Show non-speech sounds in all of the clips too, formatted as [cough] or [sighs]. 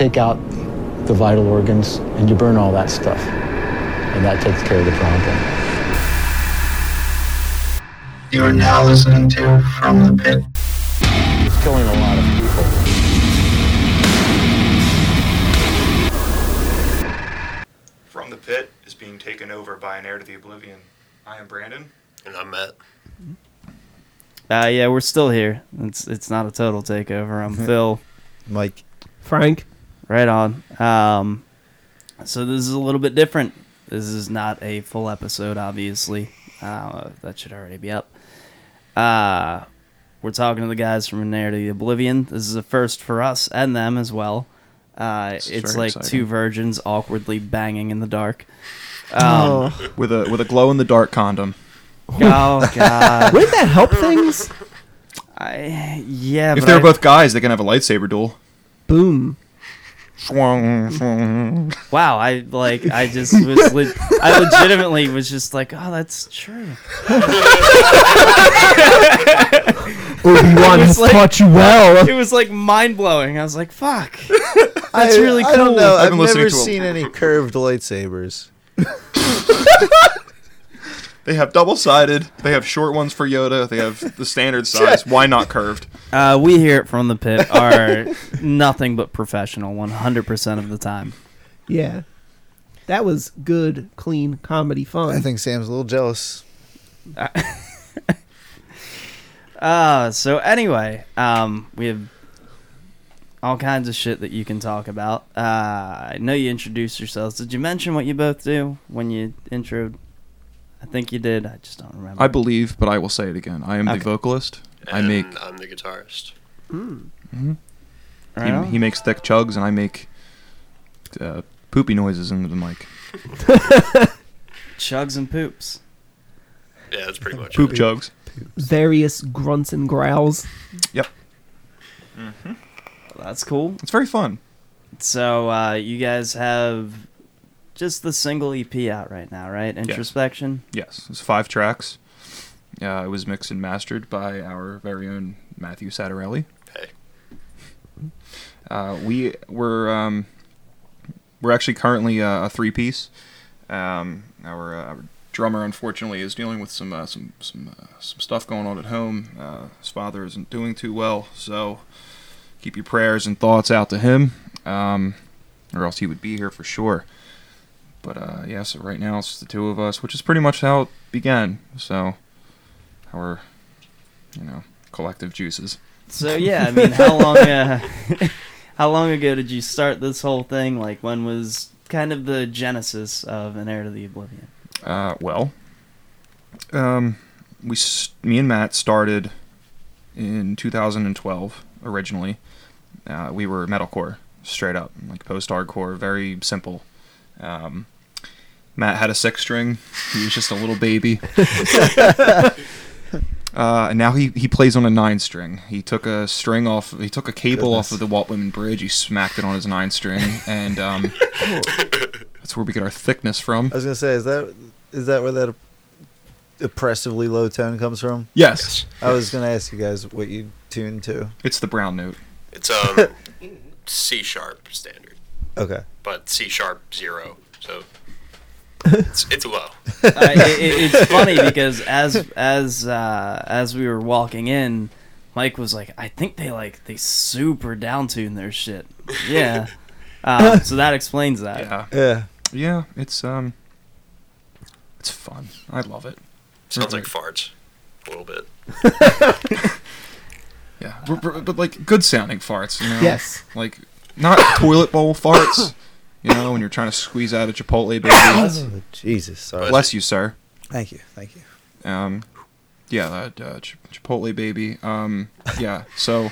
take out the vital organs and you burn all that stuff. And that takes care of the problem. You are now listening to From the Pit. It's killing a lot of people. From the Pit is being taken over by an heir to the oblivion. I am Brandon. And I'm Matt. Uh, yeah, we're still here. It's it's not a total takeover. I'm Phil. Mike. Frank. Right on. Um, so this is a little bit different. This is not a full episode, obviously. Uh, that should already be up. Uh, we're talking to the guys from An Heir to the Oblivion. This is a first for us and them as well. Uh, is it's like exciting. two virgins awkwardly banging in the dark. Um, With a with a glow in the dark condom. oh god. [laughs] Wouldn't that help things? I, yeah, If but they're I- both guys, they can have a lightsaber duel. Boom. Swung, swung. Wow, I like I just was le- I legitimately was just like, oh, that's true. Obi-Wan It was has like- taught you well. It was like mind blowing. I was like, fuck. [laughs] That's I, really I don't cool. know. I've I've, never seen any curved lightsabers. [laughs] They have double sided. They have short ones for Yoda. They have the standard [laughs] size. Why not curved? Uh, we here it From the Pit are nothing but professional 100% of the time. Yeah. That was good, clean comedy fun. I think Sam's a little jealous. [laughs] Uh, so anyway, um, we have all kinds of shit that you can talk about. Uh, I know you introduced yourselves. Did you mention what you both do when you introed? I think you did. I just don't remember. I believe, but I will say it again. I am Okay. the vocalist. I And make I'm the guitarist. Right he, on. he makes thick chugs, and I make uh, poopy noises into the mic. [laughs] Chugs and poops. Yeah, that's pretty much Poop it. chugs. Various grunts and growls. Yep. That's cool. It's very fun. So uh, you guys have just the single EP out right now, right? Introspection. Yes, it's five tracks. Uh, it was mixed and mastered by our very own Matthew Satarelli. Hey. Uh, we were um, we're actually currently uh, a three piece. Um, our, uh, our drummer unfortunately is dealing with some uh, some some uh, some stuff going on at home. Uh, his father isn't doing too well, so keep your prayers and thoughts out to him, um, or else he would be here for sure. But uh, yeah, so right now it's the two of us, which is pretty much how it began. So our you know collective juices. So yeah, I mean, how long? Uh, [laughs] how long ago did you start this whole thing? Like, when was kind of the genesis of an heir to the oblivion? Uh, well, um, we me and Matt started in 2012 originally. Uh, we were metalcore, straight up, like post-hardcore, very simple. Um, Matt had a six string. He was just a little baby. [laughs] Uh, and now he, he plays on a nine string. He took a string off. He took a cable off of the Walt Whitman Bridge. He smacked it on his nine string, and um, [laughs] that's where we get our thickness from. I was gonna say, is that is that where that oppressively low tone comes from? Yes, I was gonna ask you guys what you tune to. it's the brown note. It's um C sharp standard, Okay. but C sharp zero. So it's, it's low. [laughs] uh, it, it- it's funny because as as uh, as we were walking in, Mike was like, "I think they like they super down tune their shit." Yeah. Um, [laughs] so that explains that. Yeah, Yeah. yeah. It's um, it's fun. I love it. Sounds like farts a little bit. [laughs] Yeah, but, but- but, like good sounding farts. You know? Yes. Like not [coughs] toilet bowl farts. You know, when you're trying to squeeze out a Chipotle baby. [coughs] Oh, Jesus. Sorry. Bless you, sir. Thank you. Thank you. Um, yeah, that uh, Ch- Chipotle baby. Um, yeah. So,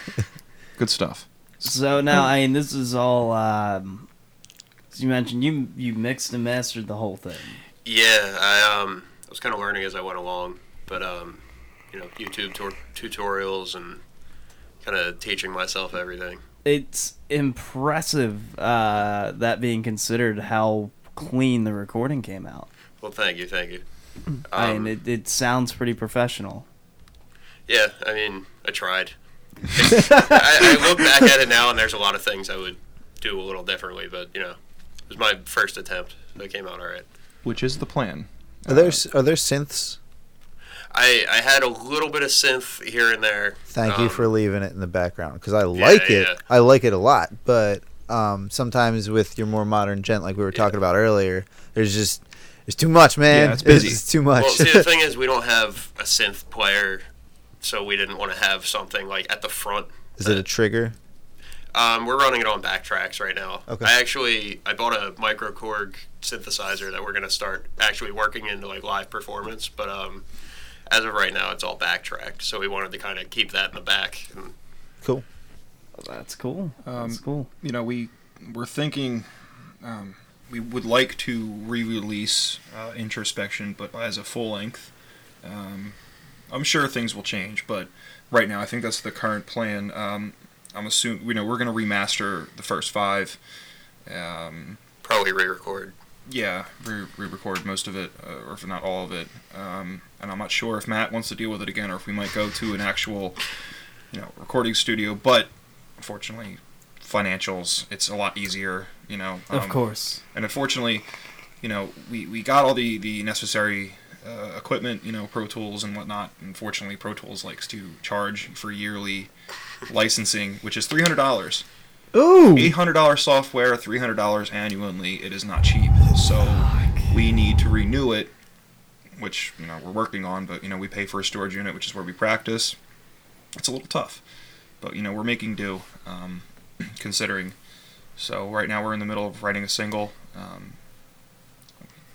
good stuff. So now, I mean, this is all. Um, as you mentioned you you mixed and mastered the whole thing. Yeah, I um I was kind of learning as I went along, but um you know YouTube tor- tutorials and kind of teaching myself everything. It's impressive uh, that being considered how clean the recording came out. Well, thank you, thank you. [clears throat] I Um, mean, it, it sounds pretty professional. Yeah, I mean, I tried. [laughs] I, I look back at it now, and there's a lot of things I would do a little differently. But you know, it was my first attempt. So it came out all right. Which is the plan. Are there s- are there synths? I I had a little bit of synth here and there. Thank you Um, for leaving it in the background because I like it. yeah. I like it a lot, but um, sometimes with your more modern djent, like we were talking about earlier, there's just it's too much, man. Yeah, it's busy. It's too much. Well, see, the [laughs] thing is, we don't have a synth player, so we didn't want to have something like at the front. Is it a trigger? Um, we're running it on backtracks right now. Okay. I actually I bought a microKorg synthesizer that we're gonna start actually working into like live performance, but um, as of right now, it's all backtracked. So we wanted to kind of keep that in the back. And Cool. That's cool. Um, That's cool. you know, we we're thinking um, we would like to re-release uh, introspection, but as a full length. Um, I'm sure things will change, but right now I think that's the current plan. Um, I'm assuming you know we're going to remaster the first five. Um, probably re-record. Yeah, re- re-record most of it, uh, or if not all of it. Um, and I'm not sure if Matt wants to deal with it again, or if we might go to an actual, you know, recording studio. But unfortunately, financials, it's a lot easier. You know, of um, course. and unfortunately, you know, we, we got all the, the necessary uh, equipment, you know, Pro Tools and whatnot. Unfortunately, Pro Tools likes to charge for yearly licensing, which is three hundred dollars. Ooh. Eight hundred dollars software, three hundred dollars annually. It is not cheap, so we need to renew it, which you know we're working on. But you know we pay for a storage unit, which is where we practice. It's a little tough, but you know we're making do, um, [clears throat] considering. So right now we're in the middle of writing a single. Um,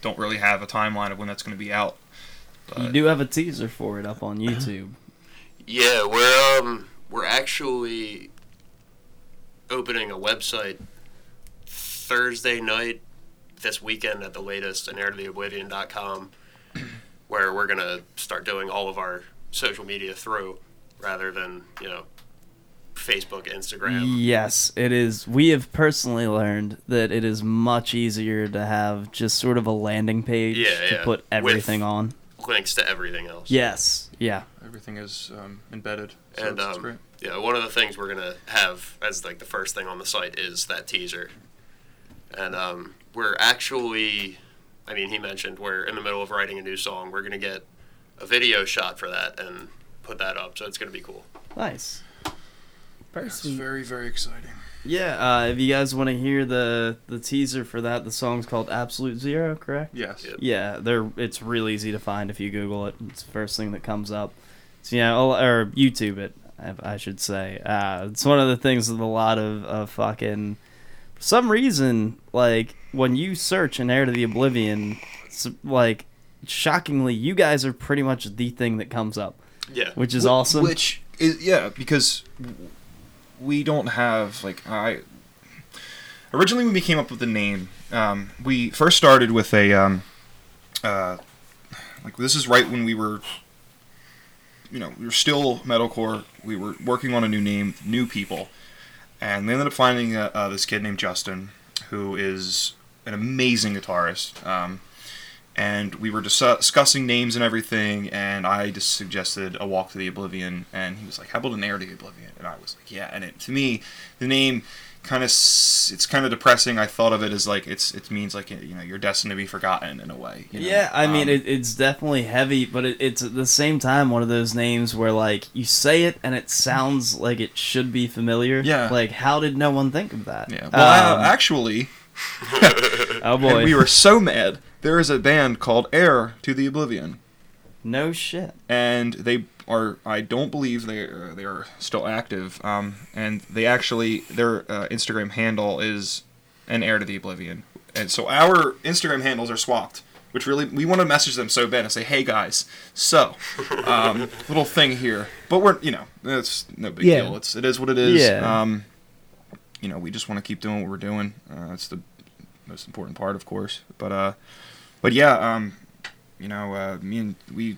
don't really have a timeline of when that's going to be out. But You do have a teaser for it up on [clears throat] YouTube. Yeah, we're um we're actually opening a website Thursday night this weekend at the latest in airtotheoblivion.com [clears throat] where we're gonna start doing all of our social media through rather than, you know, Facebook, Instagram. Yes, it is. We have personally learned that it is much easier to have just sort of a landing page Yeah, to yeah. put everything With- on. Links to everything else. Yes. Yeah. everything is um, embedded. So And it's, it's um, great. Yeah, one of the things we're gonna have as like the first thing on the site is that teaser, and um, we're actually, I mean, he mentioned we're in the middle of writing a new song. We're gonna get a video shot for that and put that up, so it's gonna be cool. Nice. Very It's sweet. very very exciting. Yeah, uh, if you guys want to hear the the teaser for that, the song's called Absolute Zero, correct? Yes. Yep. Yeah, they're it's real easy to find if you Google it. It's the first thing that comes up. So yeah, I'll- or YouTube it, I- I should say. Uh, it's one of the things with a lot of, of fucking. For some reason, like when you search an Air to the Oblivion, s- like shockingly, you guys are pretty much the thing that comes up, Yeah, which is Wh- awesome. Which is yeah, because we don't have like I originally when we came up with the name, um, we first started with a um, uh, like this is right when we were you know we were still metalcore. We were working on a new name, new people, and they ended up finding uh, uh, this kid named Justin, who is an amazing guitarist. Um, and we were dis- discussing names and everything, and I just suggested a walk to the oblivion, and he was like, "How about an air to the oblivion?" And I was like, "Yeah." And it, to me, the name kind of it's kind of depressing. I thought of it as like it's it means like you know you're destined to be forgotten in a way. you know? Yeah, I mean Um, it, it's definitely heavy, but it, it's at the same time one of those names where like you say it and it sounds like it should be familiar. Yeah. Like how did no one think of that? Yeah. Well, Um, uh, actually, [laughs] oh boy. and [laughs] we were so mad. There is a band called Air to the Oblivion. no shit. and they are I don't believe they are, they are still active. Um, and they actually their uh, Instagram handle is an heir to the oblivion, and so our Instagram handles are swapped. Which really we want to message them so bad and say, "Hey guys, so um, [laughs] little thing here," but we're you know it's no big Yeah. deal. It's it is what it is. Yeah. Um, you know we just want to keep doing what we're doing. Uh, that's the most important part, of course. But uh, but yeah, um, you know, uh, me and we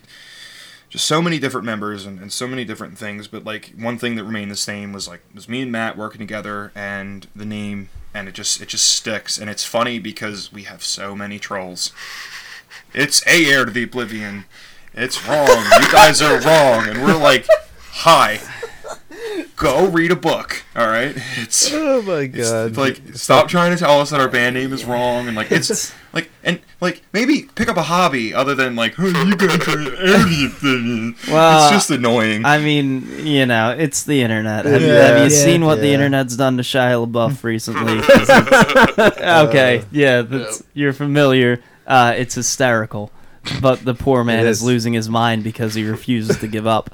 just so many different members and, and so many different things but like one thing that remained the same was like was me and matt working together and the name and it just it just sticks. And it's funny because we have so many trolls. It's a air to the oblivion. It's wrong. You guys are wrong. And we're like hi go read a book. All right, [laughs] it's. Oh my It's god! like stop trying to tell us that our band name is wrong and like it's [laughs] like and like maybe pick up a hobby other than like oh, [laughs] you guys are everything. Well, it's just annoying. I mean, you know, it's the internet. Have, you, Yeah. have you Yeah. seen what the internet's done to Shia LaBeouf recently? okay, yeah, that's, you're familiar. Uh, it's hysterical, but the poor man It is. is. losing his mind because he refuses to give up.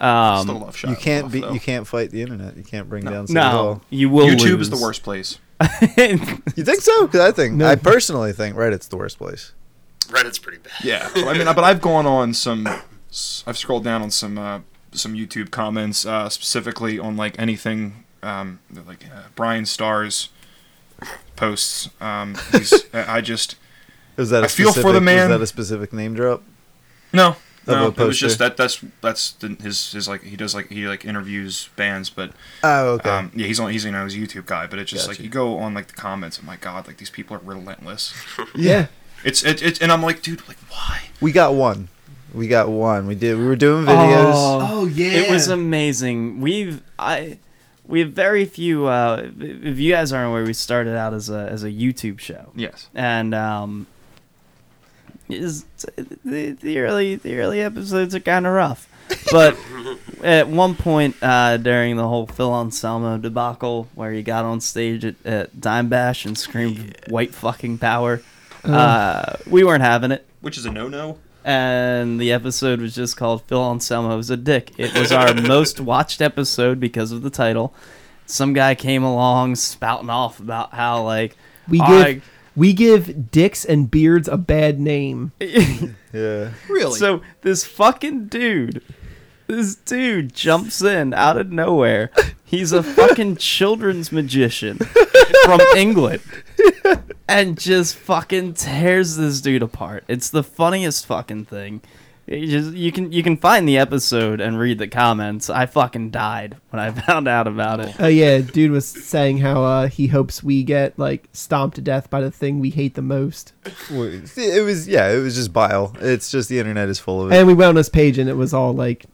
Um, Still love Shia you can't LaBeouf, be. though. You can't fight the internet. You can't bring down City no, Hall. you will. YouTube is the worst place. [laughs] You think so? Because I think No. I personally think Reddit's the worst place. Reddit's pretty bad. Yeah, but I mean, but I've gone on some. I've scrolled down on some uh, some YouTube comments, uh, specifically on like anything um, like uh, Brian Starr's posts. Um, he's, [laughs] I just Is that a I feel for specific- the man. Was that a specific name drop? no. Of a No, it was just that. That's that's the, his his like he does like he like interviews bands, but Oh, okay. um, yeah, he's on he's you know he's a YouTube guy, but it's just like you go on like the comments, and my God, like these people are relentless. [laughs] Yeah. It's it, it and I'm like, dude, like why? we got one. We got one. We did. We were doing videos. Oh, yeah. It was amazing. We've I we have very few. Uh, if you guys aren't aware, we started out as a as a YouTube show. Yes. and um, is the, the early the early episodes are kind of rough, but [laughs] at one point uh, during the whole Phil Anselmo debacle, where he got on stage at, at Dimebash and screamed "White fucking power," uh, we weren't having it. Which is a no no. And the episode was just called "Phil Anselmo is a dick." It was our [laughs] most watched episode because of the title. Some guy came along spouting off about how like We I- give we give dicks and beards a bad name. [laughs] Yeah. Really? So this fucking dude, this dude jumps in out of nowhere. He's a fucking [laughs] children's magician [laughs] from England. And just fucking tears this dude apart. It's the funniest fucking thing. You just you can you can find the episode and read the comments. I fucking died when I [laughs] found out about it. Oh yeah, dude was saying how uh, he hopes we get like stomped to death by the thing we hate the most. It was. Yeah. It was just bile. It's just the internet is full of it. And we went on this page and it was all like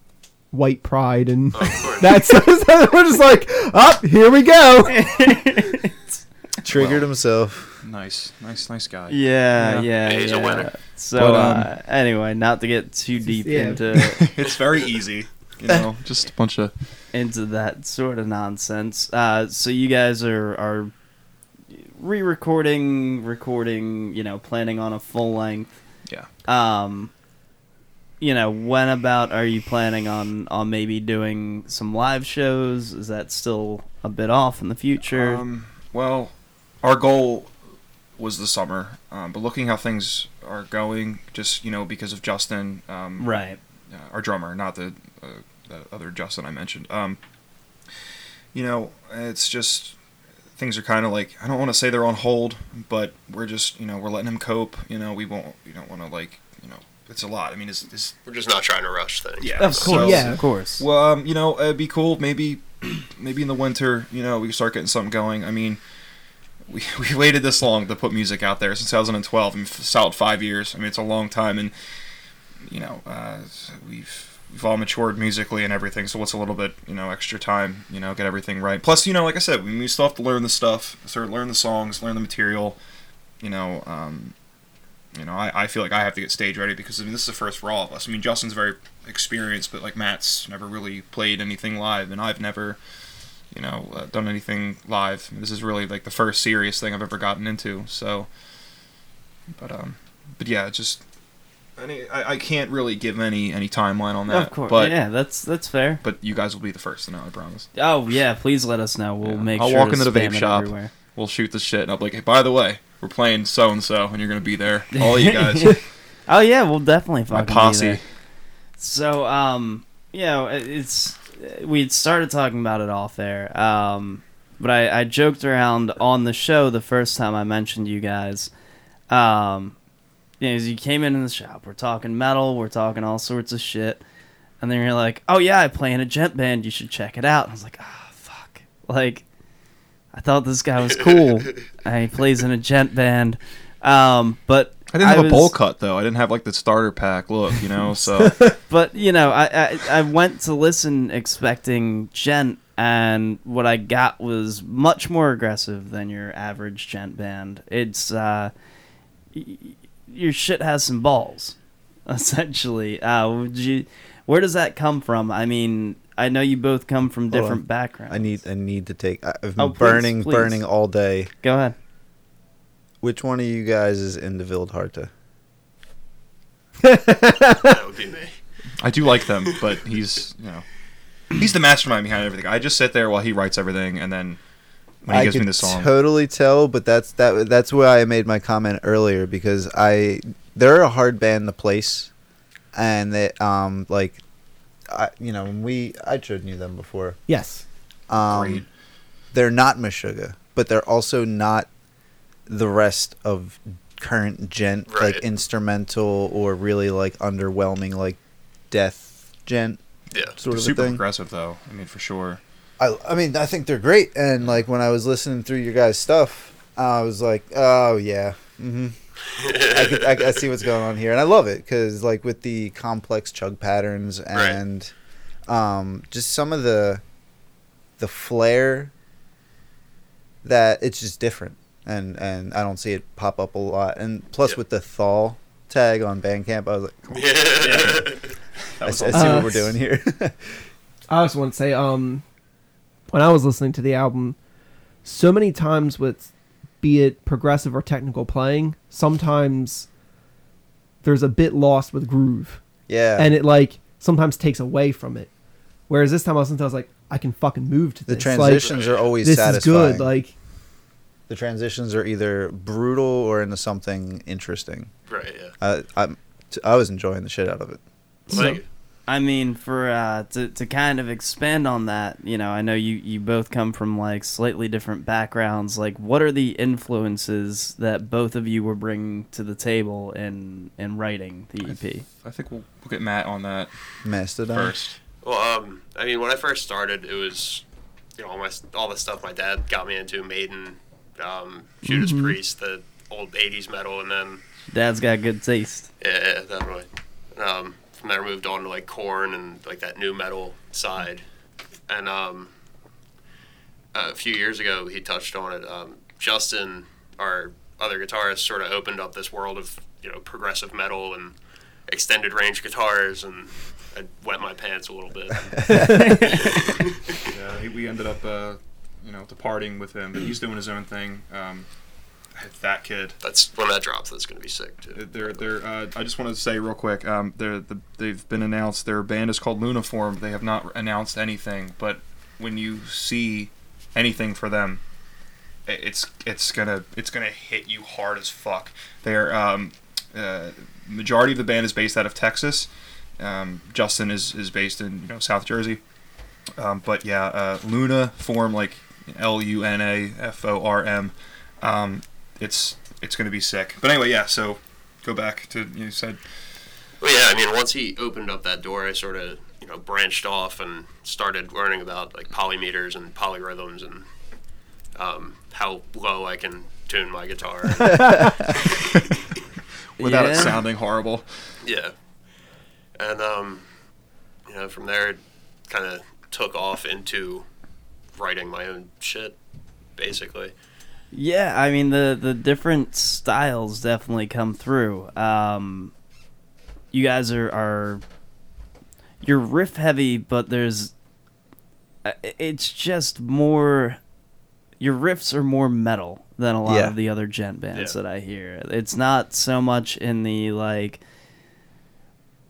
white pride and [laughs] that's [laughs] we're just like, up here we go. Triggered Well. himself. nice, nice, nice guy. Yeah, Yeah. yeah, He's a winner. So But, um, uh, anyway, not to get too [laughs] deep Yeah. into [laughs] it's very easy. You know, [laughs] just a bunch of into that sort of nonsense. Uh, so you guys are are re-recording, recording. You know, planning on a full length. yeah. Um, you know, when about are you planning on on maybe doing some live shows? Is that still a bit off in the future? Um, well, our goal was the summer, um, but looking how things are going, just you know, because of Justin, um, right. uh, our drummer, not the, uh, the other Justin I mentioned. Um, you know, it's just things are kind of like I don't want to say they're on hold, but we're just you know we're letting him cope. You know, we won't we don't want to like you know it's a lot. I mean, it's, it's We're just not trying to rush things. yeah, Of course, so- yeah. of course. Well, um, you know, it'd be cool. Maybe, [clears throat] maybe in the winter, you know, we start getting something going. I mean, we, [laughs] we waited this long to put music out there since 2012. I mean, solid five years. I mean, it's a long time, and you know, uh, we've we've all matured musically and everything. So what's a little bit, you know, extra time, you know, get everything right. Plus, you know, like I said, we, we still have to learn the stuff, sort of learn the songs, learn the material. You know, um, you know, I, I feel like I have to get stage ready because I mean this is the first for all of us. I mean Justin's very experienced, but like Matt's never really played anything live, and I've never, you know, uh, done anything live. This is really like the first serious thing I've ever gotten into. So, but um, but yeah, just any, I, I can't really give any any timeline on that. of course. but yeah, that's that's fair. but you guys will be the first to know. I promise. Oh yeah, please let us know. We'll Yeah. make I'll sure walk to into the vape shop. everywhere. We'll shoot the shit, and I'll be like, hey, by the way, we're playing so and so, and you're gonna be there. All you guys, [laughs] Oh yeah, we'll definitely my fucking be posse. there. So um, you know, it's we started talking about it off there. Um, but I, I joked around on the show the first time I mentioned you guys. Um, you know, as you came in in the shop, we're talking metal, we're talking all sorts of shit, and then you're like, "Oh yeah, I play in a djent band. You should check it out." And I was like, "Ah, fuck!" Like, I thought this guy was cool. [laughs] and he plays in a djent band. Um, but I didn't have I a bowl cut though. I didn't have like the starter pack look, you know. So [laughs] But you know, I, I I went to listen expecting djent, and what I got was much more aggressive than your average djent band. It's uh, y- y- your shit has some balls, [laughs] essentially. Uh, would you? Where does that come from? I mean, I know you both come from different backgrounds. I need I need to take. I- I've been Oh, please, burning please. burning all day. go ahead. Which one of you guys is into Wildharte? that would be me. I do like them, but he's you know he's the mastermind behind everything. I just sit there while he writes everything, and then when he I gives me the song, totally tell, but that's that. That's why I made my comment earlier because I they're a hard band to place, and they um like, I you know when we I showed you them before. Yes. Um, Great. they're not Meshuggah, but they're also not the rest of current djent Right. like instrumental or really like underwhelming like death djent Yeah. sort of a super thing. progressive though. I mean, for sure. I, I mean, I think they're great. And like when I was listening through your guys' stuff, I was like, oh yeah, hmm I, could, I, I see what's going on here, and I love it because like with the complex chug patterns and um, just some of the the flair that it's just different, and and I don't see it pop up a lot. And plus Yeah. with the thall tag on Bandcamp, I was like, come on, Yeah. I, was see- I see Uh, what we're doing here. [laughs] I just want to say, um, when I was listening to the album, so many times with, be it progressive or technical playing, sometimes there's a bit lost with groove, yeah, and it like sometimes takes away from it. Whereas this time I listened to, it, I was like, I can fucking move to the this. transitions are always Like, this is good. Like, the transitions are either brutal or into something interesting. right. Yeah. I I'm, t- I was enjoying the shit out of it. Like, I mean, for uh, to to kind of expand on that, you know, I know you you both come from like slightly different backgrounds. Like, what are the influences that both of you were bringing to the table in in writing the E EP? I think we'll, we'll get Matt on that Mastodon. first. well, um, I mean, when I first started, it was, you know, all my all the stuff my dad got me into, Maiden, um, Judas Priest, the old '80s metal, and then Dad's got good taste. yeah, yeah definitely. Um, from there, moved on to like Korn and like that nu metal side, and um, a few years ago he touched on it. Um, Justin, our other guitarist, sort of opened up this world of you know progressive metal and extended range guitars, and I wet my pants a little bit. [laughs] [laughs] Yeah, we ended up, uh, you know, departing with him, but he's doing his own thing. Um, that kid. That's when that drops. That's gonna be sick too. They're they're. Uh, I just wanted to say real quick. Um, they're the, they've been announced. Their band is called Lunaform. They have not announced anything, but when you see anything for them, it's it's gonna it's gonna hit you hard as fuck. They're um, uh, majority of the band is based out of Texas. Um, Justin is is based in you know South Jersey. Um, but yeah, uh, Lunaform like L U N A F O R M. Um, it's it's gonna be sick. But anyway, yeah. So go back to you said Well, yeah, I mean, once he opened up that door, I sort of, you know, branched off and started learning about like polymeters and polyrhythms and um, how low I can tune my guitar. [laughs] [laughs] without it sounding horrible. yeah, and um, you know, from there, it kind of took off into writing my own shit, basically. Yeah, I mean the the different styles definitely come through. Um, you guys are are you're riff heavy, but there's uh, it's just more. Your riffs are more metal than a lot Yeah. of the other djent bands Yeah. that I hear. It's not so much in the like.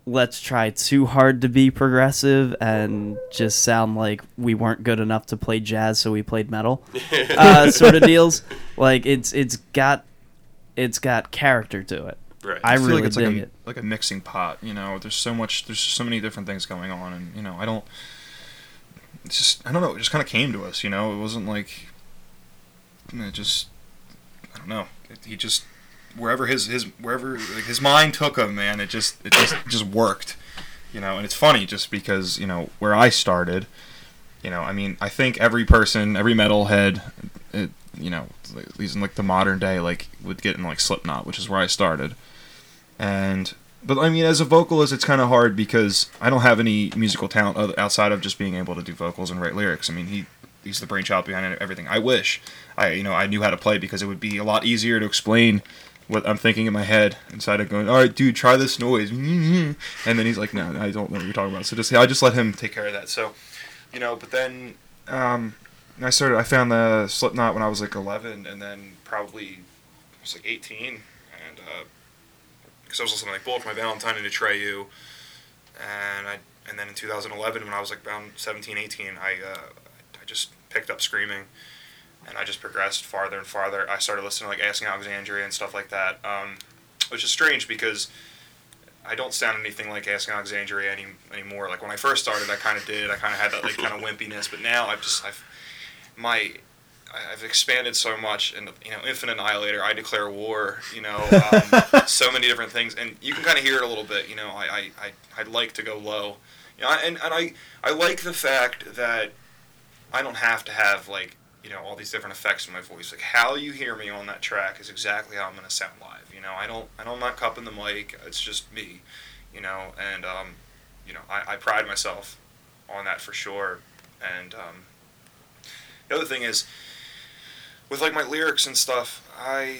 Let's try too hard to be progressive and just sound like we weren't good enough to play jazz, so we played metal [laughs] uh, sort of deals. Like it's it's got it's got character to it. Right. I, feel really like it's dig like a it. like a mixing pot. You know, there's so much, there's so many different things going on, and you know, I don't. It's just I don't know. It just kind of came to us. You know, it wasn't like. It just, I don't know. It, he just wherever his his wherever like, his mind took him, man. It just it just just worked. You know, and it's funny just because you know where I started. You know, I mean, I think every person, every metalhead, it, you know, at least in like the modern day, like would get in like Slipknot, which is where I started. and but I mean, as a vocalist, it's kind of hard because I don't have any musical talent outside of just being able to do vocals and write lyrics. I mean, he he's the brainchild behind everything. I wish I you know I knew how to play because it would be a lot easier to explain what I'm thinking in my head inside of going, all right, dude, try this noise, and then he's like, no, I don't know what you're talking about. So just I just let him take care of that. So, you know, but then um, I started. I found the Slipknot when I was like 11, and then probably I was like 18, and because I was listening to like Bullet for My Valentine and Atreyu, and I and then in 2011 when I was like around 17, 18, I uh, I just picked up screaming, and I just progressed farther and farther. I started listening to like Asking Alexandria and stuff like that, um, which is strange because. I don't sound anything like Asking Alexandria any, anymore. Like when I first started, I kind of did. I kind of had that like kind of [laughs] wimpiness, but now I've just I've my I- I've expanded so much, and you know, Infant Annihilator, I declare war. You know, um, [laughs] so many different things, and you can kind of hear it a little bit. You know, I I I I'd like to go low. You know, and and I I like the fact that I don't have to have like you know all these different effects in my voice. Like how you hear me on that track is exactly how I'm gonna sound live. You know, I don't I don't I'm not cupping the mic. It's just me. You know, and um, you know, I, I pride myself on that for sure. And um, the other thing is with like my lyrics and stuff, I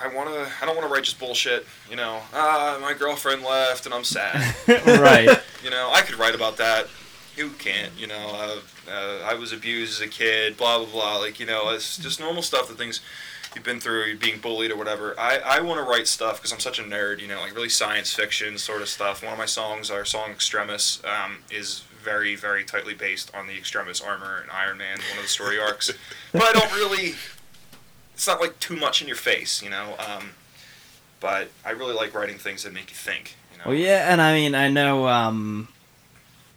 I wanna I don't wanna write just bullshit. You know, ah, my girlfriend left and I'm sad. [laughs] right. you know, I could write about that. Who can't? You know, uh, uh, I was abused as a kid. Blah blah blah. Like you know, it's just normal stuff. The things you've been through, you're being bullied or whatever. I, I want to write stuff because I'm such a nerd. You know, like really science fiction sort of stuff. One of my songs, our song Extremis, um, is very very tightly based on the Extremis armor and Iron Man, one of the story arcs. [laughs] But I don't really. It's not like too much in your face, you know. Um, but I really like writing things that make you think. You know? Well, yeah, and I mean, I know um,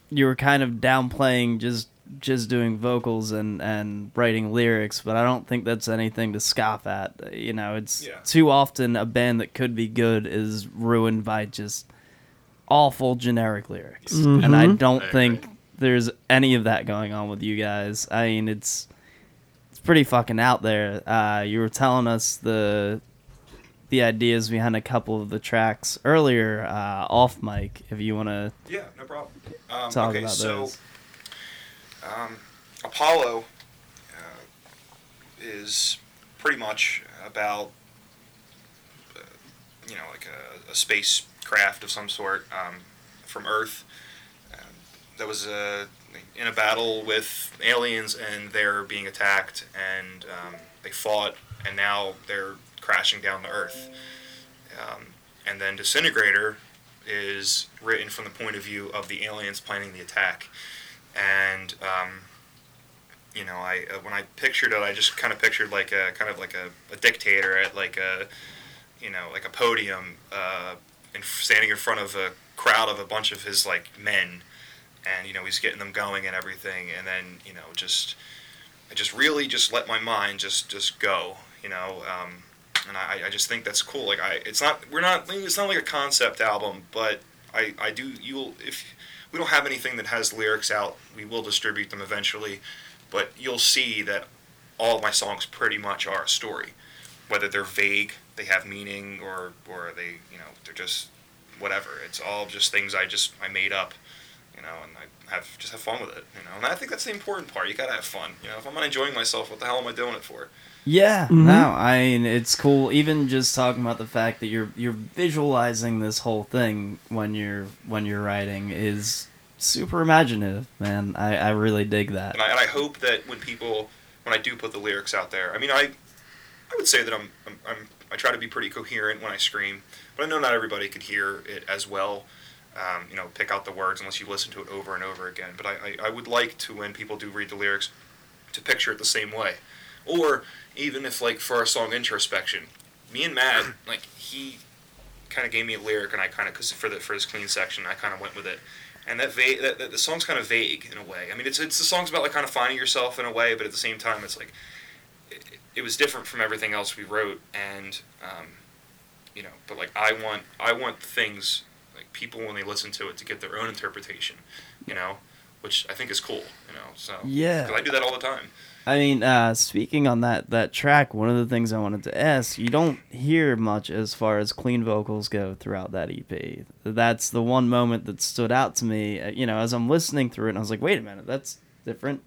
you were kind of downplaying just just doing vocals and and writing lyrics, but I don't think that's anything to scoff at. You know, it's Yeah. too often a band that could be good is ruined by just awful generic lyrics, and I don't I think there's any of that going on with you guys. I mean, it's it's pretty fucking out there. Uh, you were telling us the the ideas behind a couple of the tracks earlier uh, off mic. If you want to Yeah, no problem. Um, talk okay, about so those. Um, Apollo uh, is pretty much about uh, you know like a, a spacecraft of some sort um, from Earth um, that was uh, in a battle with aliens and they're being attacked and um, they fought and now they're crashing down to Earth. Um, and then Disintegrator is written from the point of view of the aliens planning the attack. And um, you know, I uh, when I pictured it, I just kind of pictured like a kind of like a, a dictator at like a you know like a podium, uh, and standing in front of a crowd of a bunch of his like men, and you know he's getting them going and everything, and then you know just I just really just let my mind just just go, you know. Um, and I, I just think that's cool. Like I, it's not we're not it's not like a concept album, but I, I do you'll if we don't have anything that has lyrics out, we will distribute them eventually, but you'll see that all my songs pretty much are a story, whether they're vague, they have meaning, or or they you know they're just whatever. It's all just things I just I made up, you know, and I have just have fun with it, you know. And I think that's the important part. You gotta have fun, you know. If I'm not enjoying myself, what the hell am I doing it for? Yeah, Mhm. no, I mean it's cool. Even just talking about the fact that you're you're visualizing this whole thing when you're when you're writing is super imaginative, man. I, I really dig that. and I, and I hope that when people when I do put the lyrics out there, I mean, I I would say that I'm, I'm, I'm I try to be pretty coherent when I scream, but I know not everybody could hear it as well. Um, you know, pick out the words unless you listen to it over and over again. But I, I, I would like to when people do read the lyrics to picture it the same way, or even if like for our song introspection, me and Matt [clears throat] like he kind of gave me a lyric and I kind of because for the for his clean section I kind of went with it and that, va- that, that the song's kind of vague in a way. I mean, it's it's the song's about like kind of finding yourself in a way, but at the same time, it's like it, it was different from everything else we wrote, and um, you know, but like I want I want things people when they listen to it to get their own interpretation, you know, which I think is cool. You know, so yeah, I do that all the time. I mean, uh, speaking on that that track, one of the things I wanted to ask, you don't hear much as far as clean vocals go throughout that EP. That's the one moment that stood out to me. uh, You know, as I'm listening through it, and I was like, wait a minute, that's different.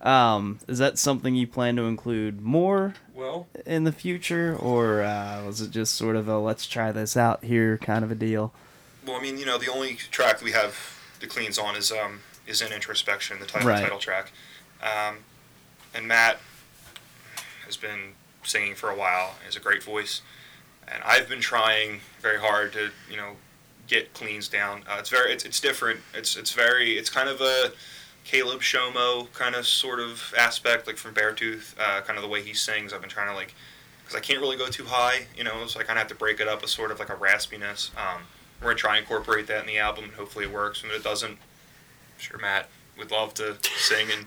Um, is that something you plan to include more Well, in the future, or uh, was it just sort of a let's try this out here kind of a deal? Well, I mean, you know, the only track we have the cleans on is um is in introspection, the title Right. title track, um, and Matt has been singing for a while. He has a great voice, and I've been trying very hard to you know get cleans down. Uh, it's very it's, it's different. It's it's very it's kind of a Caleb Shomo kind of sort of aspect, like from Beartooth, uh, kind of the way he sings. I've been trying to like because I can't really go too high, you know, so I kind of have to break it up with sort of like a raspiness. Um, we're gonna try and incorporate that in the album, and hopefully it works. And if it doesn't, I'm sure Matt would love to sing and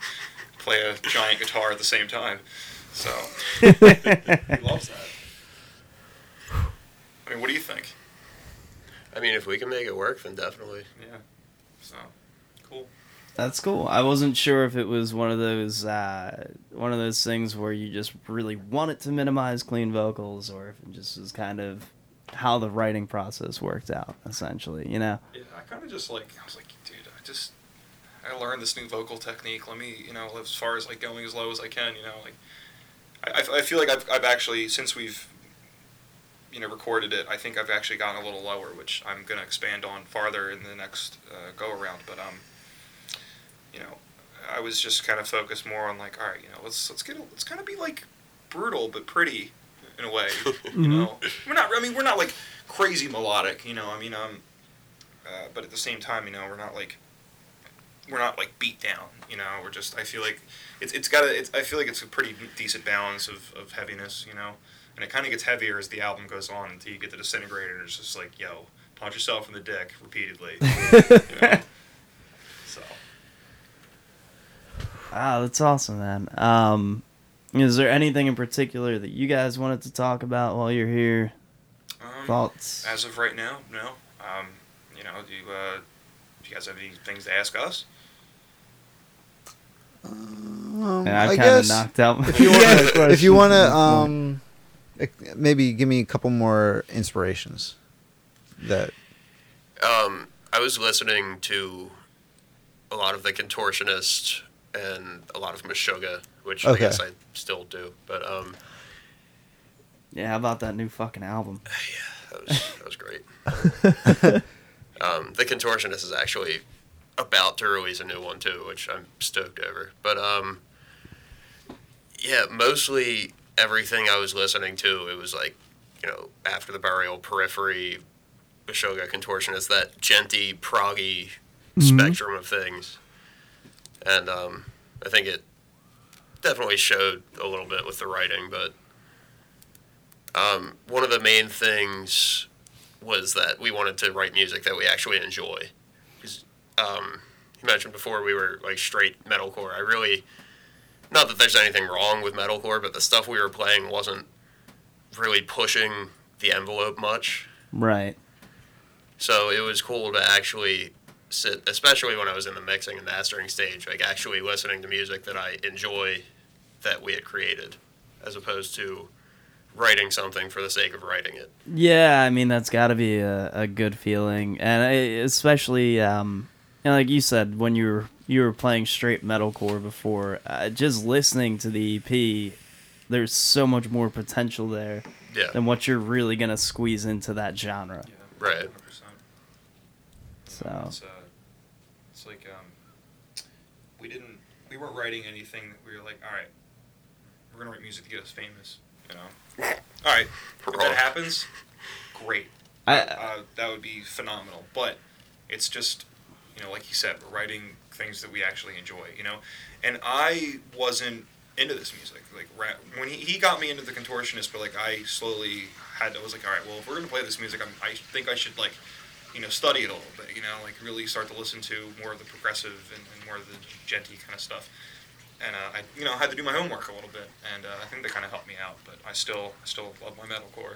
play a giant guitar at the same time. So [laughs] he loves that. I mean, what do you think? I mean, if we can make it work, then definitely. Yeah. So cool. That's cool. I wasn't sure if it was one of those uh, one of those things where you just really wanted to minimize clean vocals, or if it just was kind of how the writing process worked out. Essentially, you know. Yeah, I kind of just like I was like, dude, I just I learned this new vocal technique. Let me, you know, as far as like going as low as I can, you know, like I, I- feel like I've I've actually since we've you know recorded it, I think I've actually gotten a little lower, which I'm gonna expand on farther in the next uh, go around. But um, you know, I was just kind of focused more on like, all right, you know, let's let's get a, let's kind of be like brutal but pretty in a way, [laughs] you know. We're not. I mean, we're not like crazy melodic, you know. I mean, um, uh, but at the same time, you know, we're not like we're not like beat down. You know, we're just. I feel like it's it's got a. It's, I feel like it's a pretty decent balance of, of heaviness. You know, and it kind of gets heavier as the album goes on until you get the disintegrator, and it's just like, yo, punch yourself in the dick repeatedly. [laughs] you know? So Ah, that's awesome, man. Um, is there anything in particular that you guys wanted to talk about while you're here? um, Thoughts? as of right now, no. Um, you know, do you, uh, do you guys have any things to ask us? Um, And I've I kind of knocked out. if you want [laughs] to, if you want to, um, maybe give me a couple more inspirations. That Um, I was listening to a lot of the Contortionist and a lot of Meshuggah, which Okay. I guess I still do. But um, yeah, how about that new fucking album? [sighs] Yeah, that was that was great. [laughs] um, the Contortionist is actually about to release a new one too, which I'm stoked over. But um, yeah, mostly everything I was listening to, it was like you know after the burial, Periphery, Meshuggah, Contortionist, that djenty, proggy spectrum of things, and um, I think it definitely showed a little bit with the writing, but um, one of the main things was that we wanted to write music that we actually enjoy. 'Cause, um, you mentioned before we were like straight metalcore. I really, not that there's anything wrong with metalcore, but the stuff we were playing wasn't really pushing the envelope much. Right. So it was cool to actually especially when I was in the mixing and mastering stage, like actually listening to music that I enjoy that we had created, as opposed to writing something for the sake of writing it. Yeah, I mean that's got to be a, a good feeling, and I, especially, um, and like you said, when you were you were playing straight metalcore before, uh, just listening to the EP, there's so much more potential there Yeah. than what you're really gonna squeeze into that genre. Right. 100%. So It's, uh, it's like um, we didn't, we weren't writing anything that we were like, all right, we're gonna write music to get us famous, you know. [laughs] All right, if that happens, great. I, uh, that would be phenomenal. But it's just, you know, like you said, we're writing things that we actually enjoy, you know. And I wasn't into this music. Like ra- when he, he got me into the contortionist, but like I slowly had, I was like, all right, well, if we're gonna play this music, I'm, I think I should like, you know, study it a little bit, you know, like really start to listen to more of the progressive and, and more of the djenty kind of stuff. And uh, I, you know, had to do my homework a little bit, and uh, I think that kind of helped me out. But I still, I still love my metalcore.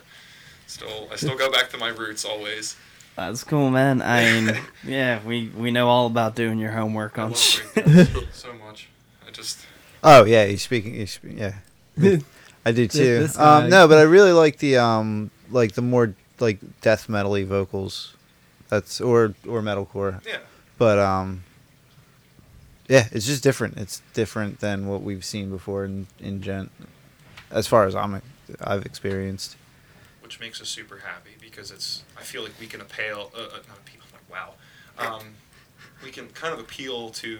Still, I still go back to my roots always. That's cool, man. I mean, [laughs] yeah, we we know all about doing your homework on love shit. so much. I just Oh yeah, he's speaking. He's, spe- yeah, [laughs] I do too. um, no, but I really like the um, like the more like death metal-y vocals. That's or or metalcore. yeah. But um, yeah, it's just different. It's different than what we've seen before in in Djent, as far as I'm I've experienced. which makes us super happy because it's I feel like we can appeal uh, uh, not appeal like wow um, we can kind of appeal to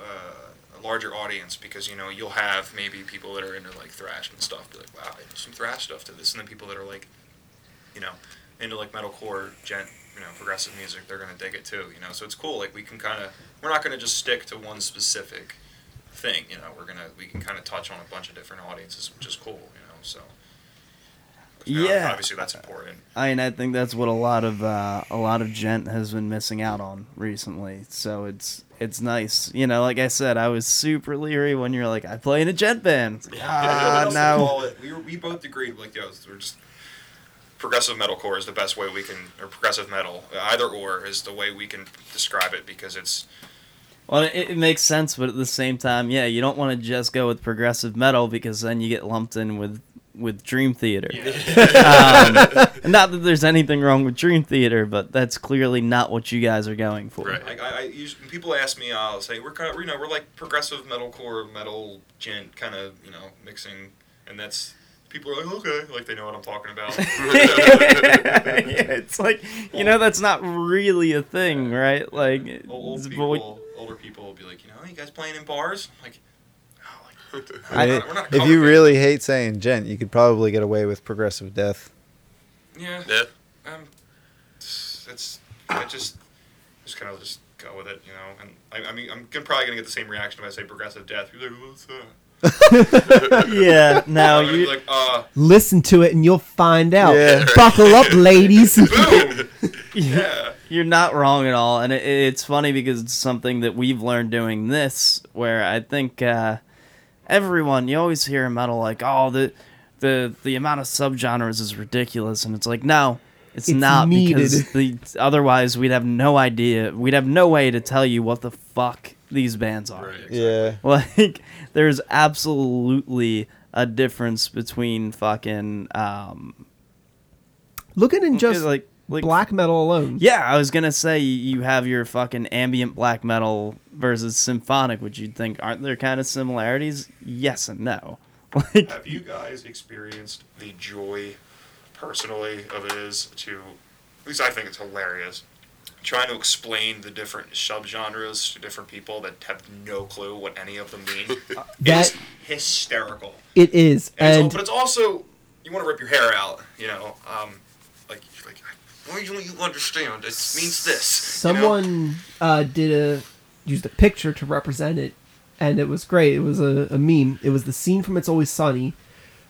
uh, a larger audience because you know you'll have maybe people that are into like thrash and stuff be like wow some thrash stuff to this and then people that are like you know into like metalcore djent you know progressive music they're gonna dig it too you know so it's cool like we can kind of we're not gonna just stick to one specific thing you know we're gonna we can kind of touch on a bunch of different audiences which is cool you know so you know, Yeah. obviously that's important I mean, I think that's what a lot of uh, a lot of djent has been missing out on recently. So it's it's nice, you know. Like I said, I was super leery when you're like, I play in a djent band. It's like, Yeah, Ah, what else to no. We, were, we both agreed, like, yo, we're just progressive metalcore is the best way we can, or progressive metal, either or is the way we can describe it because it's Well, it, it makes sense, but at the same time, yeah, you don't want to just go with progressive metal because then you get lumped in with with Dream Theater. um, [laughs] not that there's anything wrong with Dream Theater, but that's clearly not what you guys are going for. right. I, I, I usually, when people ask me, I'll say we're kind of, you know, we're like progressive metalcore, metal djent, kind of, you know, mixing, and that's people are like, okay, like they know what I'm talking about. [laughs] [laughs] yeah, it's like you know that's not really a thing, right? Like, old, old it's- but people, we- older people will be like, you know, you guys playing in bars? I'm like, oh, like, I- we're not- not if you really hate saying djent, you could probably get away with progressive death. yeah, Yeah. um, it's I just just kind of just go with it, you know. And I, I mean, I'm probably gonna get the same reaction if I say progressive death. You're like, what's that? [laughs] yeah, no, I'm gonna be you like, uh, Listen to it and you'll find out. Yeah. Buckle up, ladies. [laughs] boom, [laughs] yeah, You're not wrong at all, and it, it's funny because it's something that we've learned doing this. Where I think uh, everyone, you always hear in metal like, "Oh, the the the amount of subgenres is ridiculous," and it's like, no, it's, It's not needed. because the otherwise we'd have no idea, we'd have no way to tell you what the fuck these bands are. right, exactly. Yeah. Like, there's absolutely a difference between fucking um, Looking in just like like black metal alone. Yeah, I was gonna say you have your fucking ambient black metal versus symphonic, which you'd think aren't there kind of similarities? Yes and no. [laughs] Like, Have you guys experienced the joy, personally, of it is to, at least I think it's hilarious, trying to explain the different subgenres to different people that have no clue what any of them mean. [laughs] That it's hysterical. it is, And it's but it's also, you want to rip your hair out, you know, um, like, like, why don't you understand? It means this. you know? someone uh, did a used a picture to represent it, and it was great. It was a, a meme. It was the scene from It's Always Sunny,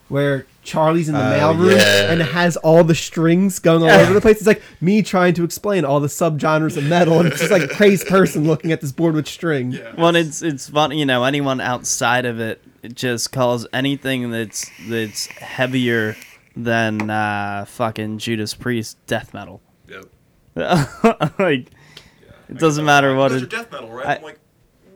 where Charlie's in the Oh, mailroom yeah. and has all the strings going all over the place. It's like me trying to explain all the subgenres of metal, and it's just like a crazy person looking at this board with string. Yeah. well, it's it's funny, you know. Anyone outside of it, it just calls anything that's that's heavier than uh, fucking Judas Priest death metal. Yep. [laughs] like, it doesn't matter what Those it. death metal, right? I- I'm like,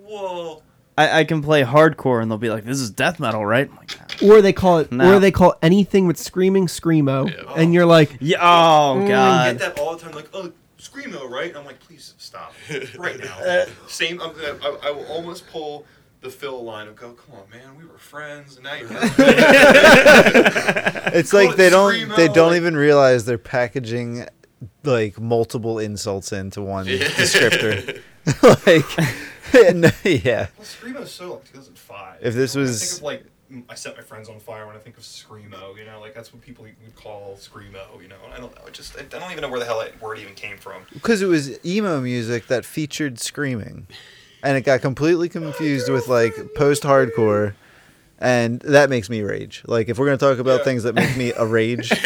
whoa. I, I can play hardcore and they'll be like, "This is death metal, right?" I'm like, Or they call it, No. or they call anything with screaming screamo, Yeah. and you're like, yeah, oh Mm, I god. get that all the time, like, oh, screamo, right? And I'm like, please stop right now. [laughs] Same. I'm, I, I will almost pull the Phil line and go, come on, man, we were friends, and now you're. [laughs] It's Call like it they don't screamo, they don't like- even realize they're packaging like multiple insults into one descriptor. [laughs] like, and, yeah. well, screamo's so like 2005. If this You know, was- think of like mm, I set my friends on fire when I think of screamo. You know, like that's what people would call screamo. You know, I don't know. It just I don't even know where the hell that word even came from. Because it was emo music that featured screaming, and it got completely confused with like post-hardcore, and that makes me rage. Like if we're gonna talk about Yeah. things that make me a rage, [laughs]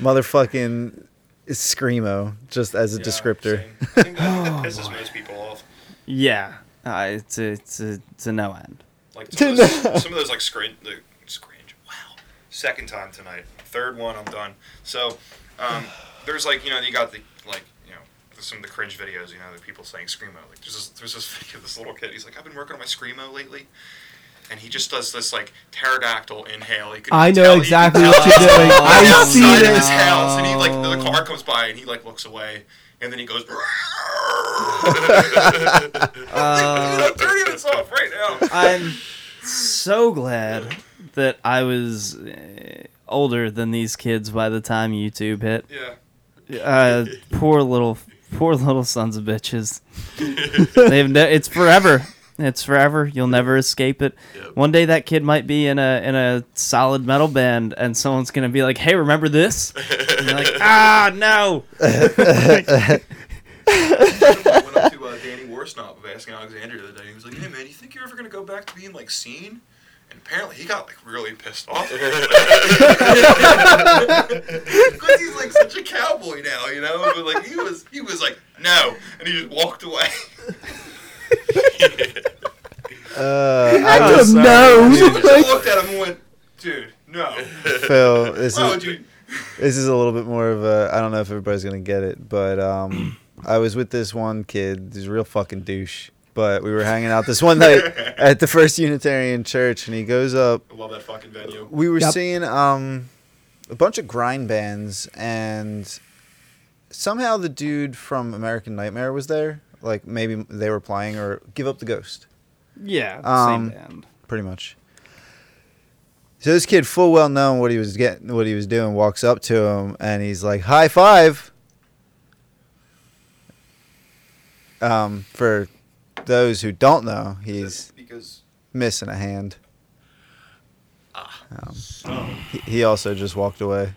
motherfucking screamo just as a Yeah, descriptor. same. I think that, that [laughs] pisses most people off. Yeah, uh, it's a, it's a, it's a no end. Like some of those, [laughs] some of those like scringe, the scringe. Wow. Second time tonight. Third one, I'm done. So, um, there's like you know you got the like you know some of the cringe videos, you know, the people saying screamo. Like there's this, there's this [laughs] video this little kid. He's like, I've been working on my screamo lately. And he just does this like pterodactyl inhale. I know tell- you can exactly what you're he's, doing. I see this. his house, and he like the car comes by, and he like looks away, and then he goes. Uh, [laughs] I'm turning this off right now. I'm so glad that I was uh, older than these kids by the time YouTube hit. Yeah. Uh, poor little, poor little sons of bitches. [laughs] They've it's forever. It's forever. You'll never escape it. Yep. One day that kid might be in a in a solid metal band, and someone's gonna be like, "Hey, remember this?" And you're like, [laughs] "Ah, no." went up to uh, Danny Worsnop of Asking Alexandria the other day. He was like, "Hey man, you think you're ever gonna go back to being like scene?" And apparently he got like really pissed off [laughs] because he's like such a cowboy now, you know. But like he was, he was like, "No," and he just walked away. Uh, I was no. I just [laughs] looked at him and went, "Dude, no. Phil. This Why is this is a little bit more of a. I don't know if everybody's gonna get it, but um, [clears throat] I was with this one kid. He's a real fucking douche. But we were hanging out this one night [laughs] at the First Unitarian Church, and he goes up. I love that fucking venue. We were Yep. seeing um, a bunch of grind bands, and somehow the dude from American Nightmare was there. Like maybe they were playing or Give Up the Ghost. Yeah, Um, same band. pretty much. So this kid, full well knowing what he was getting, what he was doing, walks up to him and he's like, "High five. Um, for those who don't know, he's because missing a hand. Um, oh, he, he also just walked away.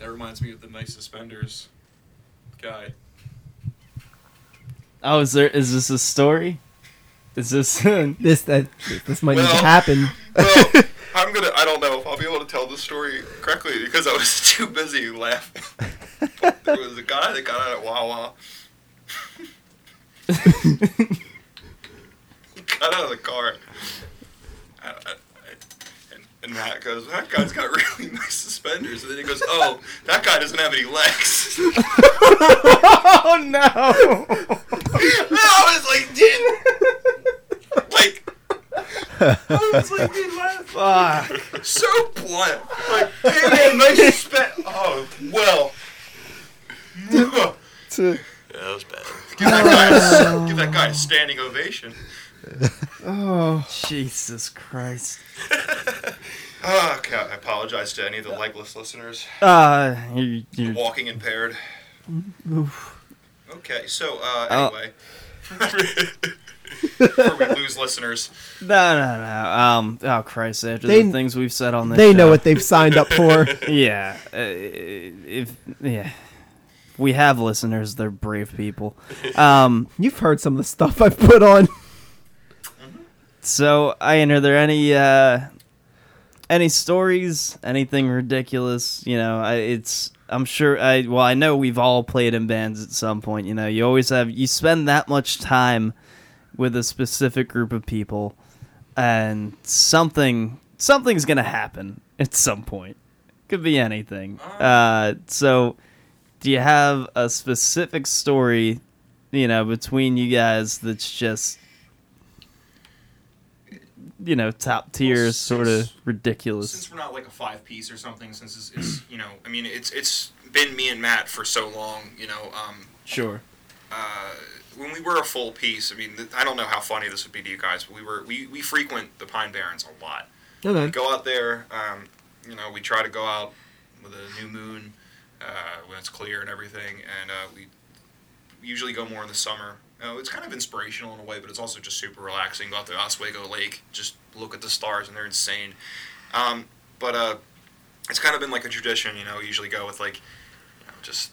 that reminds me of the nice suspenders guy. Oh, is there? Is this a story? Is this? [laughs] This that this might need to happen. [laughs] Well, [laughs] I'm gonna. I don't know if I'll be able to tell the story correctly because I was too busy laughing. But there was a guy that got out at Wawa. got out of the car. I- I- And, and Matt goes, "That guy's got really [laughs] nice suspenders." And then he goes, "Oh, that guy doesn't have any legs." oh [laughs] no! I was like, "Dude, like." I was like, dude, laugh. Fuck. so blunt. Like, hey man, nice spent. Oh, well. [laughs] Yeah, that was bad. that guy, a, give that guy a standing ovation. Oh, [laughs] Jesus Christ. Oh, [laughs] okay, I apologize to any of the legless listeners. Uh, you, you Walking impaired. Okay, so uh, Oh. anyway. [laughs] Before we lose listeners. no, no, no. Um, oh Christ! After They- the things we've said on this, they know what they've signed up for. Yeah, uh, if yeah, we have listeners. They're brave people. Um, You've heard some of the stuff I've put on. So Ian, are there any uh, any stories? Anything ridiculous? You know, I, it's. I'm sure. I well, I know we've all played in bands at some point. You know, you always have. You spend that much time with a specific group of people, and something something's gonna happen at some point. Could be anything. Uh, so, do you have a specific story, you know, between you guys that's just, you know, top tier, Well, sort of ridiculous? Since we're not like a five piece or something, since it's, it's [clears throat] you know, I mean, it's it's been me and Matt for so long, you know. Um, Sure. uh, when we were a full piece, I mean, th- I don't know how funny this would be to you guys, but we were we, we frequent the Pine Barrens a lot. We Okay. go out there, um, you know, we try to go out with a new moon uh, when it's clear and everything, and uh, we usually go more in the summer. Uh, it's kind of inspirational in a way, but it's also just super relaxing. Go out to Oswego Lake, just look at the stars, and they're insane. Um, but uh, it's kind of been like a tradition, you know. We usually go with like, you know, just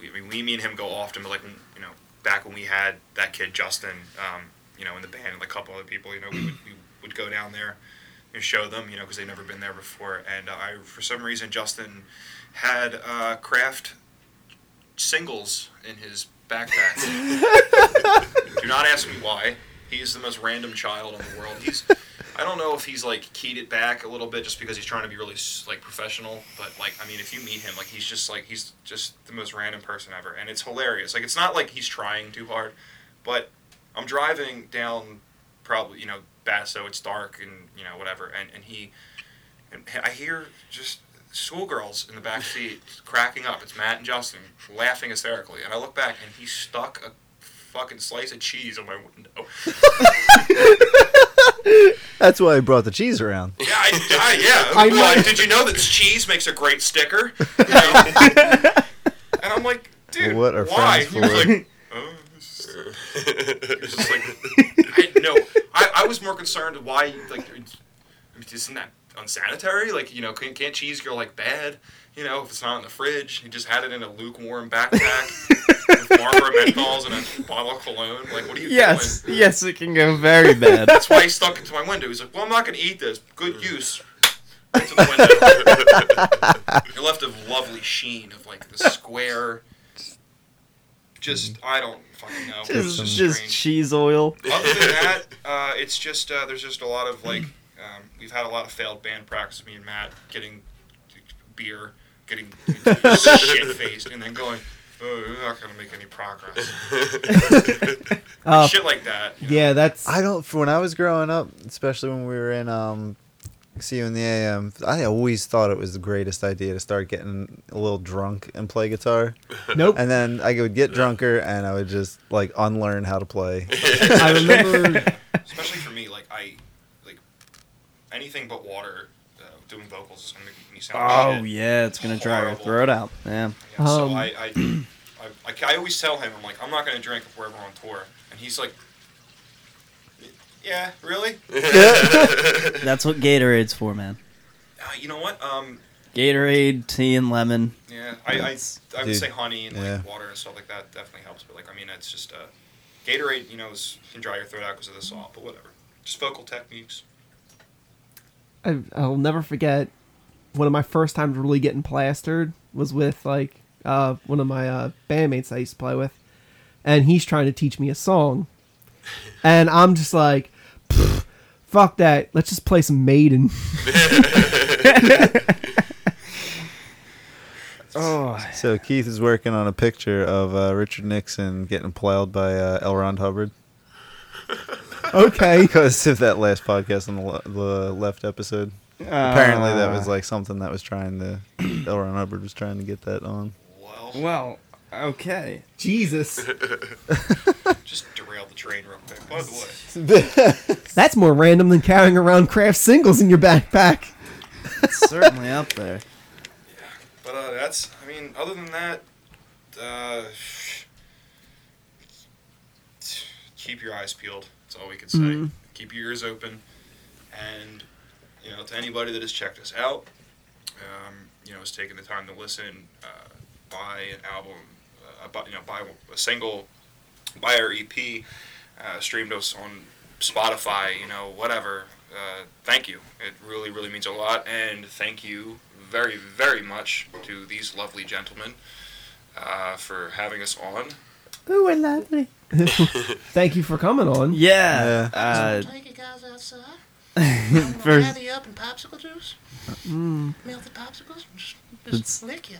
we, we, me and him go often, but like you know, back when we had that kid Justin, um, you know, in the band and like a couple other people, you know, we would, we would go down there and show them, you know, because they've never been there before. And uh, I, for some reason, Justin had uh, Kraft Singles in his backpack. [laughs] Do not ask me why. He's the most random child in the world. He's I don't know if he's like keyed it back a little bit just because he's trying to be really like professional. But like, I mean, if you meet him, like he's just like he's just the most random person ever, and it's hilarious. Like it's not like he's trying too hard, but I'm driving down probably you know Basso. It's dark and you know whatever, and and he and I hear just schoolgirls in the back seat cracking up. It's Matt and Justin laughing hysterically, and I look back and he stuck a fucking slice of cheese on my window. [laughs] That's why I brought the cheese around. Yeah, I, I, yeah. [laughs] I Well, know. did you know that cheese makes a great sticker? You [laughs] know? and I'm like, dude, What are why? friends He was for? like, oh, this is, uh," he was just like, I no, I, I was more concerned why like, isn't that unsanitary? Like, you know, can't, can't cheese go like bad? You know, if it's not in the fridge, he just had it in a lukewarm backpack with [laughs] Marlboro menthols and a bottle of cologne. Like, what are you Yes, doing? yes, it can go very bad. That's why he stuck it to my window. He's like, "Well, I'm not going to eat this. Good use." Right to the window. [laughs] You're left a lovely sheen of like the square. Just I don't fucking know. It was Just, just just strange. cheese oil. Other than that, [laughs] uh, it's just uh, there's just a lot of like [clears throat] um, we've had a lot of failed band practice. Me and Matt getting beer, getting [laughs] shit faced, and then going, "Oh, we're not going to make any progress." [laughs] Uh, shit like that. you know? yeah, that's I don't. When I was growing up, especially when we were in um, see you in the AM, I always thought it was the greatest idea to start getting a little drunk and play guitar, [laughs] nope. and then I would get drunker and I would just like unlearn how to play. I remember especially for me, like I, like anything but water. Uh, doing vocals is gonna make me sound Oh shit. yeah, it's gonna dry your Horrible. throat out. Yeah. Yeah, so Um, I, I, I, I, I always tell him, I'm like, I'm not gonna drink if we're ever on tour, and he's like, Yeah, really? [laughs] That's what Gatorade's for, man. Uh, you know what? Um, Gatorade, tea, and lemon. yeah, I, I, I would Dude, say honey and like water and stuff like that definitely helps. But like, I mean, it's just uh, Gatorade, you know, is, can dry your throat out because of the salt, but whatever. Just vocal techniques. I, I'll never forget one of my first times really getting plastered was with like uh, one of my uh, bandmates I used to play with, and he's trying to teach me a song, and I'm just like, "Fuck that! Let's just play some Maiden." [laughs] Oh, So Keith is working on a picture of uh, Richard Nixon getting plowed by uh, L. Ron Hubbard okay, [laughs] because of that last podcast on the, le- the left episode. Apparently, that was Uh, like something that was trying to [clears throat] L. Ron Hubbard was trying to get that on. Well, Well, okay. Jesus, [laughs] just derail the train real quick. By the way, [laughs] that's more random than carrying around Kraft Singles in your backpack. It's certainly up there. Yeah, but uh, that's, I mean, other than that, uh, [sighs] keep your eyes peeled. That's all we can say. Mhm. Keep your ears open, and you know, to anybody that has checked us out, um, you know, has taken the time to listen, uh, buy an album, uh, buy, you know, buy a single, buy our EP, uh, streamed us on Spotify, you know, whatever. Uh, thank you. It really, really means a lot, and thank you very, very much to these lovely gentlemen uh, for having us on. Ooh, we're lovely. Thank you for coming on. Yeah. Uh, Take you guys outside. [laughs] First- Lather you up in popsicle juice. Mm. Melted popsicles. Just, It's- just lick you.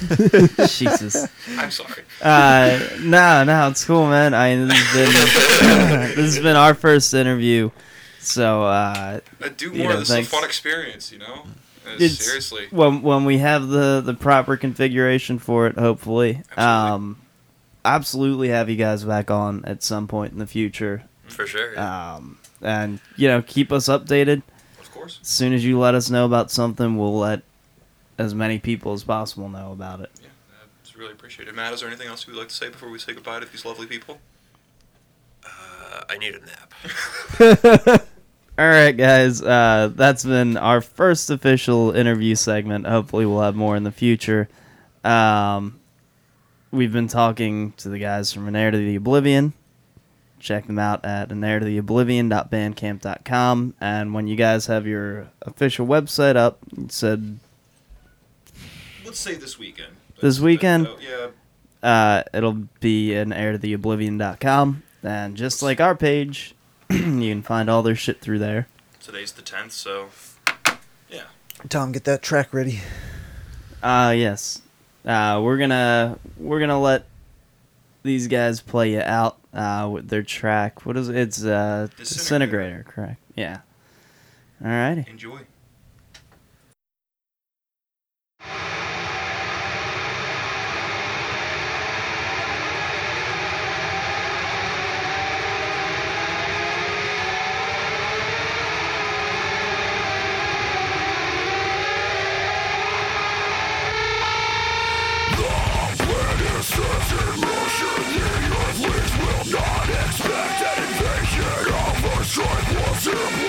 [laughs] Jesus. I'm sorry. Uh, no, no, it's cool, man. I this has been [laughs] this has been our first interview, so uh, Uh, do You more. know, this is a fun experience, you know. Uh, It's- seriously. when when we have the the proper configuration for it, hopefully, Absolutely. um, absolutely have you guys back on at some point in the future, For sure. um, and you know, keep us updated. Of course. As soon as you let us know about something, we'll let as many people as possible know about it. Yeah, that's really appreciated. Matt, is there anything else you would like to say before we say goodbye to these lovely people? Uh, I need a nap. [laughs] All right, guys. Uh, that's been our first official interview segment. Hopefully, we'll have more in the future. Um, we've been talking to the guys from An Heir to the Oblivion. Check them out at anheirtotheoblivion.bandcamp.com. And when you guys have your official website up, you said Let's say this weekend. This weekend? uh, yeah. uh, it'll be an heirtotheoblivion.com. And just like our page, [clears throat] you can find all their shit through there. today's the tenth, so yeah. Tom, get that track ready. Uh yes. Uh we're gonna we're gonna let these guys play you out uh with their track. What is it? It's uh Disintegrator. Disintegrator, correct. Yeah. Alrighty. Enjoy. Ground strong,